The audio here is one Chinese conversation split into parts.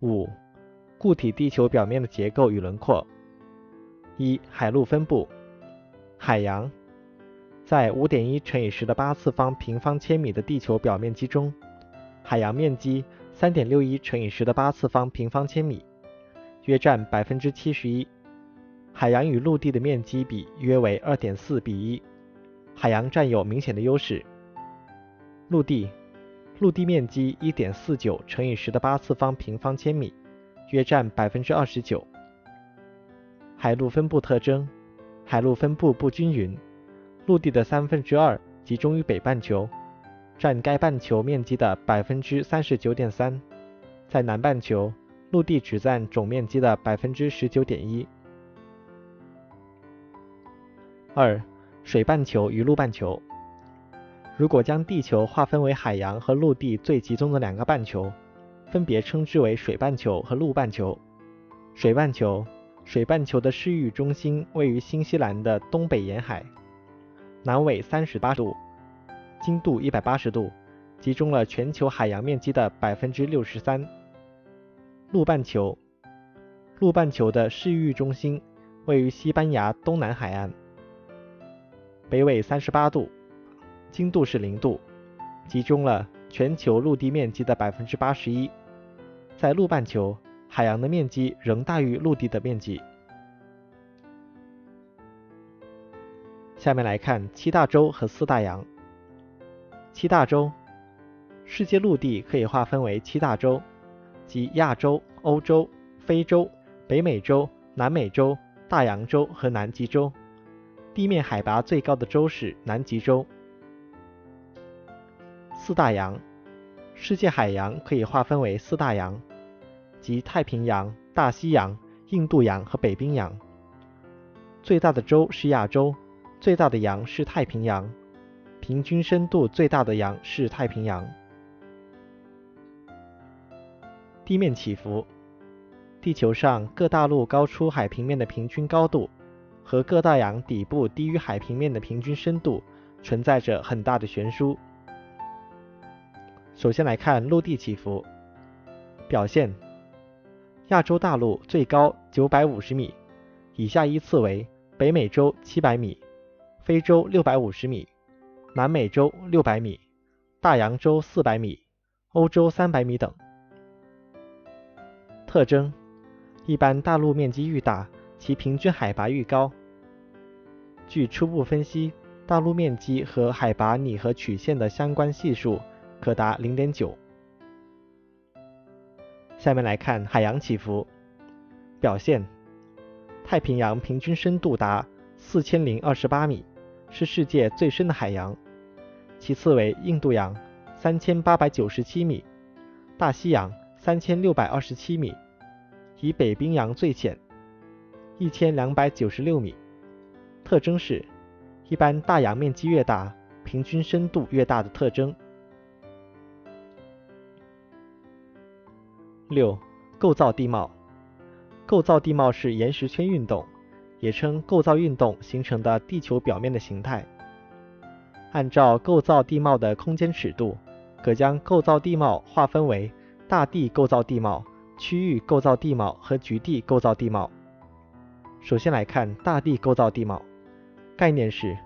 五、固体地球表面的结构与轮廓。一、海陆分布。海洋在五点一乘以十的八次方平方千米的地球表面积中，海洋面积三点六一乘以十的八次方平方千米，约占百分之七十一。海洋与陆地的面积比约为二点四比一，海洋占有明显的优势。陆地，陆地面积一点四九乘以十的八次方平方千米，约占百分之二十九。海陆分布特征：海陆分布不均匀，陆地的三分之二集中于北半球，占该半球面积的百分之三十九点三，在南半球，陆地只占总面积的百分之十九点一。二、水半球与陆半球。如果将地球划分为海洋和陆地最集中的两个半球，分别称之为水半球和陆半球。水半球，水半球的视域中心位于新西兰的东北沿海，南纬三十八度，经度一百八十度，集中了全球海洋面积的百分之六十三。陆半球，陆半球的视域中心位于西班牙东南海岸。北纬三十八度，经度是零度，集中了全球陆地面积的百分之八十一。在陆半球，海洋的面积仍大于陆地的面积。下面来看七大洲和四大洋。七大洲，世界陆地可以划分为七大洲，即亚洲、欧洲、非洲、北美洲、南美洲、大洋洲和南极洲。地面海拔最高的州是南极洲。四大洋，世界海洋可以划分为四大洋，即太平洋、大西洋、印度洋和北冰洋。最大的洲是亚洲，最大的洋是太平洋，平均深度最大的洋是太平洋。地面起伏，地球上各大陆高出海平面的平均高度。和各大洋底部低于海平面的平均深度存在着很大的悬殊。首先来看陆地起伏表现：亚洲大陆最高九百五十米，以下依次为北美洲七百米、非洲六百五十米、南美洲六百米、大洋洲四百米、欧洲三百米等。特征：一般大陆面积愈大。其平均海拔愈高。据初步分析，大陆面积和海拔拟合曲线的相关系数可达零点九。下面来看海洋起伏表现：太平洋平均深度达四千零二十八米，是世界最深的海洋。其次为印度洋三千八百九十七米，大西洋三千六百二十七米，以北冰洋最浅。一千两百九十六米，特征是一般大洋面积越大，平均深度越大的特征。六、构造地貌。构造地貌是岩石圈运动，也称构造运动形成的地球表面的形态。按照构造地貌的空间尺度，可将构造地貌划分为大地构造地貌、区域构造地貌和局地构造地貌。首先来看大地构造地貌，概念是：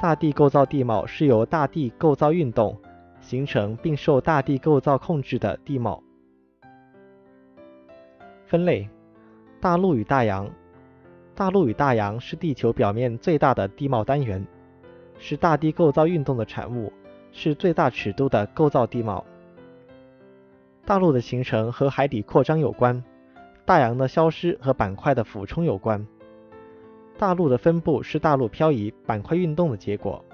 大地构造地貌是由大地构造运动形成并受大地构造控制的地貌。分类：大陆与大洋。大陆与大洋是地球表面最大的地貌单元，是大地构造运动的产物，是最大尺度的构造地貌。大陆的形成和海底扩张有关。大洋的消失和板块的俯冲有关。大陆的分布是大陆漂移、板块运动的结果。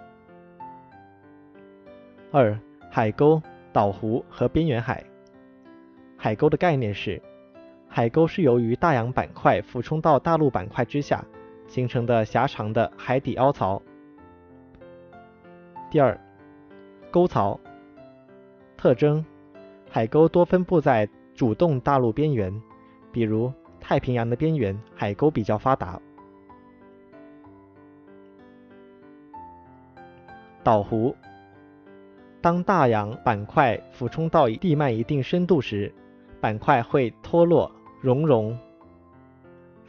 二、海沟、岛湖和边缘海。海沟的概念是，海沟是由于大洋板块俯冲到大陆板块之下形成的狭长的海底凹槽。第二，沟槽特征：海沟多分布在主动大陆边缘。比如太平洋的边缘海沟比较发达。岛湖，当大洋板块俯冲到地幔一定深度时，板块会脱落、熔融，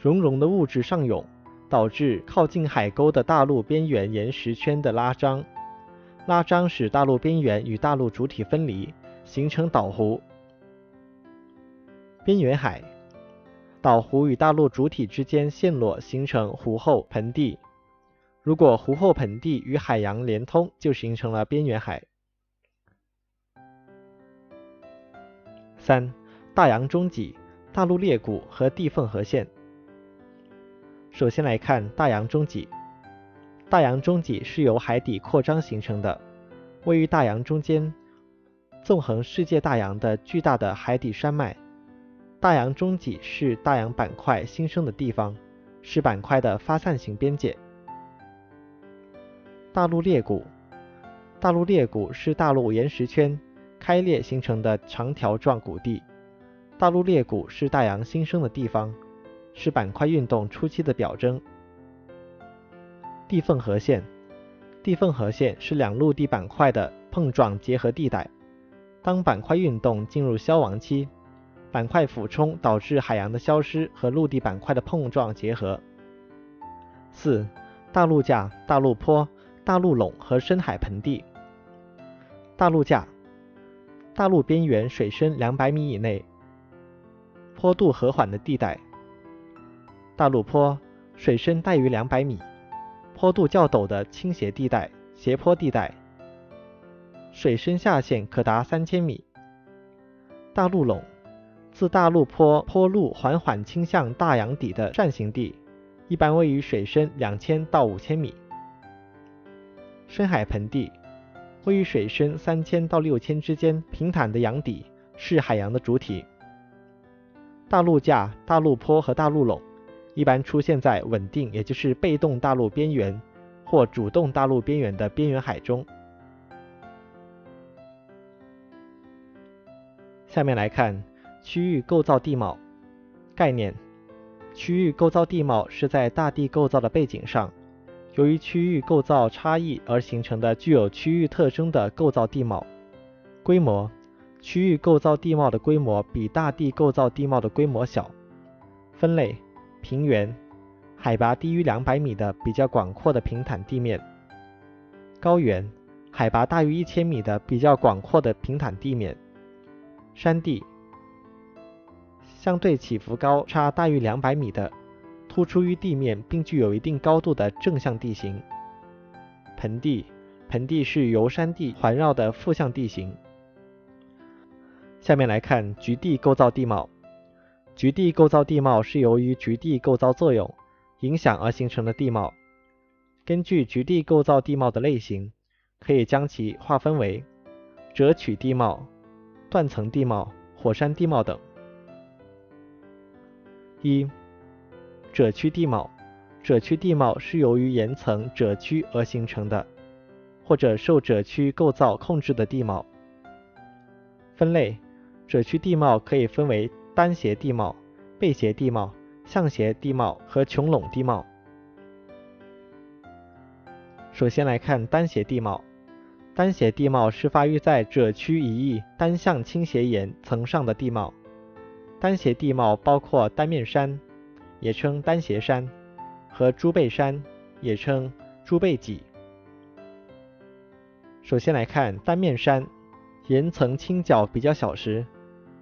熔融的物质上涌，导致靠近海沟的大陆边缘岩石圈的拉张，拉张使大陆边缘与大陆主体分离，形成岛湖。边缘海，岛湖与大陆主体之间陷落，形成湖后盆地。如果湖后盆地与海洋连通，就形成了边缘海。三、大洋中脊、大陆裂谷和地缝合线。首先来看大洋中脊，大洋中脊是由海底扩张形成的，位于大洋中间，纵横世界大洋的巨大的海底山脉。大洋中脊是大洋板块新生的地方，是板块的发散型边界。大陆裂谷，大陆裂谷是大陆岩石圈开裂形成的长条状谷地。大陆裂谷是大洋新生的地方，是板块运动初期的表征。地缝合线，地缝合线是两陆地板块的碰撞结合地带。当板块运动进入消亡期。板块俯冲导致海洋的消失和陆地板块的碰撞结合。四、大陆架、大陆坡、大陆垄和深海盆地。大陆架，大陆边缘水深两百米以内，坡度和缓的地带。大陆坡，水深大于两百米，坡度较陡的倾斜地带、斜坡地带，水深下限可达三千米。大陆垄。自大陆坡坡路缓缓倾向大洋底的扇形地，一般位于水深两千到五千米。深海盆地位于水深三千到六千之间平坦的洋底，是海洋的主体。大陆架、大陆坡和大陆垄一般出现在稳定，也就是被动大陆边缘或主动大陆边缘的边缘海中。下面来看。区域构造地貌概念：区域构造地貌是在大地构造的背景上，由于区域构造差异而形成的具有区域特征的构造地貌。规模：区域构造地貌的规模比大地构造地貌的规模小。分类：平原，海拔低于两百米的比较广阔的平坦地面；高原，海拔大于一千米的比较广阔的平坦地面；山地。相对起伏高差大于两百米的，突出于地面并具有一定高度的正向地形。盆地，盆地是由山地环绕的负向地形。下面来看局地构造地貌。局地构造地貌是由于局地构造作用影响而形成的地貌。根据局地构造地貌的类型，可以将其划分为折曲地貌、断层地貌、火山地貌等。一、褶曲地貌，褶曲地貌是由于岩层褶曲而形成的，或者受褶曲构造控制的地貌。分类：褶区地貌可以分为单斜地貌、背斜地貌、向斜地貌和穹窿地貌。首先来看单斜地貌，单斜地貌是发育在褶区一翼单向倾斜岩层上的地貌。单斜地貌包括单面山，也称单斜山，和猪背山，也称猪背脊。首先来看单面山，岩层倾角比较小时，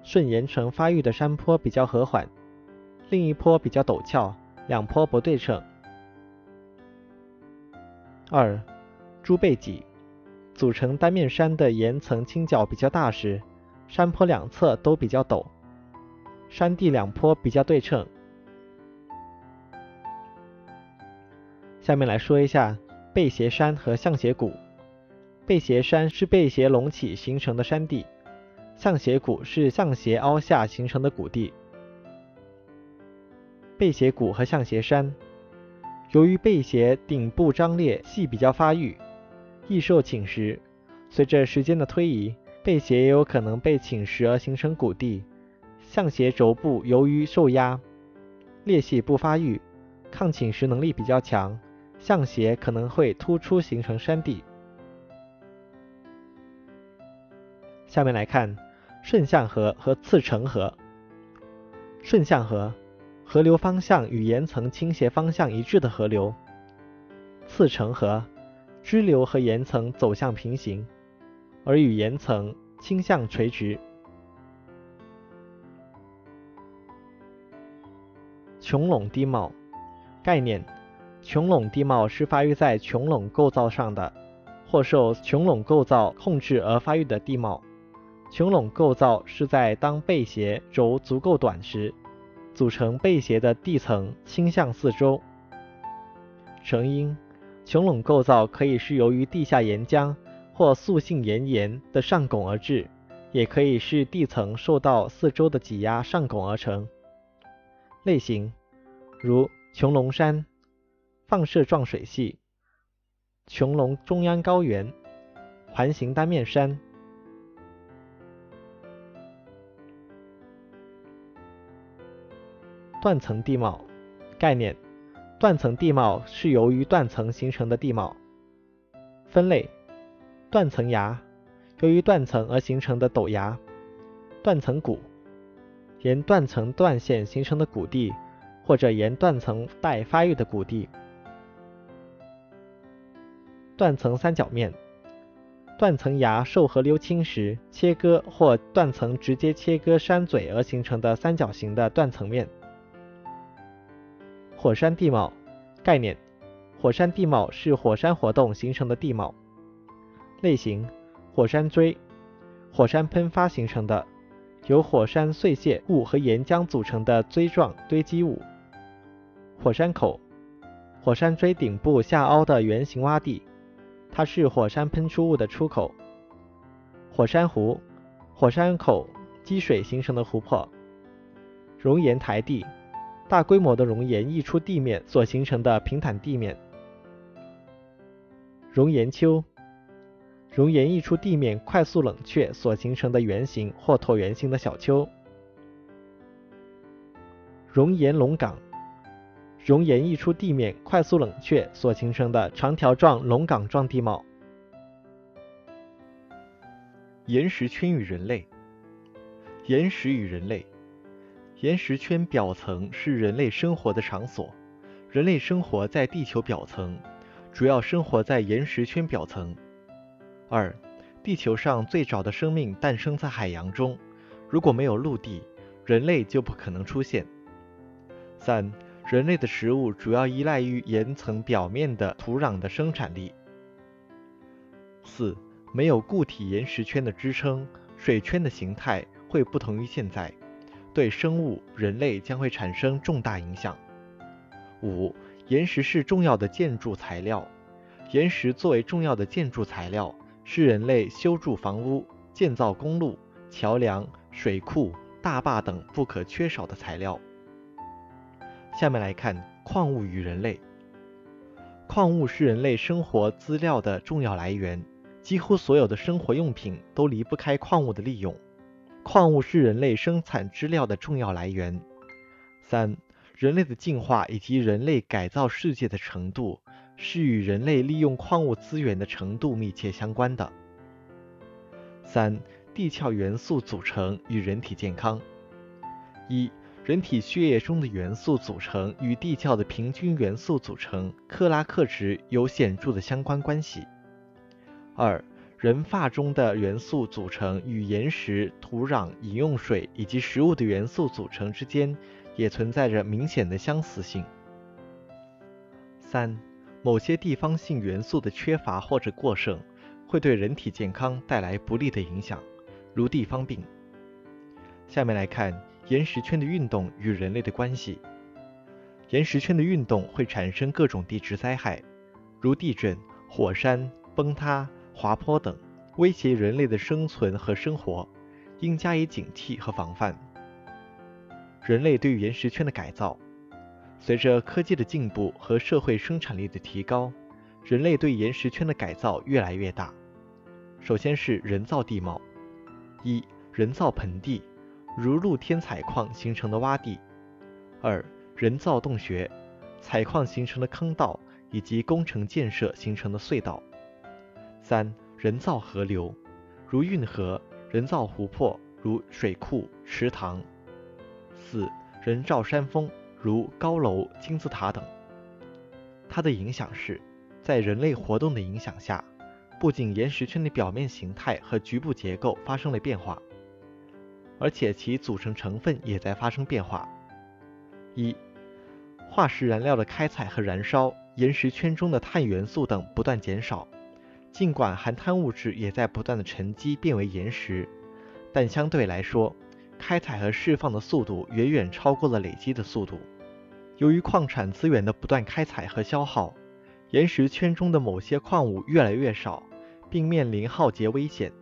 顺岩层发育的山坡比较和缓，另一坡比较陡峭，两坡不对称。二，猪背脊，组成单面山的岩层倾角比较大时，山坡两侧都比较陡。山地两坡比较对称。下面来说一下背斜山和向斜谷。背斜山是背斜隆起形成的山地，向斜谷是向斜凹下形成的谷地。背斜谷和向斜山，由于背斜顶部张裂系比较发育，易受侵蚀，随着时间的推移，背斜也有可能被侵蚀而形成谷地。向斜轴部由于受压，裂隙不发育，抗侵蚀能力比较强，向斜可能会突出形成山地。下面来看顺向河和次成河。顺向河，河流方向与岩层倾斜方向一致的河流。次成河，支流和岩层走向平行，而与岩层倾向垂直。穹窿地貌概念：穹窿地貌是发育在穹窿构造上的，或受穹窿构造控制而发育的地貌。穹窿构造是在当背斜轴足够短时，组成背斜的地层倾向四周。成因：穹窿构造可以是由于地下岩浆或塑性岩盐的上拱而至，也可以是地层受到四周的挤压上拱而成。类型如穹窿山、放射状水系、穹窿中央高原、环形单面山。断层地貌概念：断层地貌是由于断层形成的地貌。分类：断层崖，由于断层而形成的陡崖；断层谷。沿断层断线形成的谷地，或者沿断层带发育的谷地。断层三角面，断层崖受河流侵蚀、切割或断层直接切割山嘴而形成的三角形的断层面。火山地貌概念：火山地貌是火山活动形成的地貌。类型：火山锥，火山喷发形成的。由火山碎屑物和岩浆组成的锥状堆积物。火山口，火山锥顶部下凹的圆形洼地，它是火山喷出物的出口。火山湖，火山口积水形成的湖泊。熔岩台地，大规模的熔岩溢出地面所形成的平坦地面。熔岩丘。熔岩溢出地面快速冷却所形成的圆形或椭圆形的小丘。熔岩龙岗，熔岩溢出地面快速冷却所形成的长条状龙岗状地貌。岩石圈与人类，岩石与人类，岩石圈表层是人类生活的场所，人类生活在地球表层，主要生活在岩石圈表层。二，地球上最早的生命诞生在海洋中，如果没有陆地，人类就不可能出现。三，人类的食物主要依赖于岩层表面的土壤的生产力。四，没有固体岩石圈的支撑，水圈的形态会不同于现在，对生物、人类将会产生重大影响。五，岩石是重要的建筑材料，岩石作为重要的建筑材料。是人类修筑房屋、建造公路、桥梁、水库、大坝等不可缺少的材料。下面来看矿物与人类。矿物是人类生活资料的重要来源，几乎所有的生活用品都离不开矿物的利用。矿物是人类生产资料的重要来源。三、人类的进化以及人类改造世界的程度。是与人类利用矿物资源的程度密切相关的。三、地壳元素组成与人体健康。一、人体血液中的元素组成与地壳的平均元素组成克拉克值有显著的相关关系。二、人发中的元素组成与岩石、土壤、饮用水以及食物的元素组成之间也存在着明显的相似性。三。某些地方性元素的缺乏或者过剩，会对人体健康带来不利的影响，如地方病。下面来看岩石圈的运动与人类的关系。岩石圈的运动会产生各种地质灾害，如地震、火山崩塌、滑坡等，威胁人类的生存和生活，应加以警惕和防范。人类对岩石圈的改造。随着科技的进步和社会生产力的提高，人类对岩石圈的改造越来越大。首先是人造地貌：一、人造盆地，如露天采矿形成的洼地；二、人造洞穴，采矿形成的坑道以及工程建设形成的隧道；三、人造河流，如运河、人造湖泊、如水库、池塘；四、人造山峰，如高楼、金字塔等。它的影响是，在人类活动的影响下，不仅岩石圈的表面形态和局部结构发生了变化，而且其组成成分也在发生变化。一、化石燃料的开采和燃烧，岩石圈中的碳元素等不断减少。尽管含碳物质也在不断的沉积变为岩石，但相对来说，开采和释放的速度远远超过了累积的速度。由于矿产资源的不断开采和消耗，岩石圈中的某些矿物越来越少，并面临耗竭危险。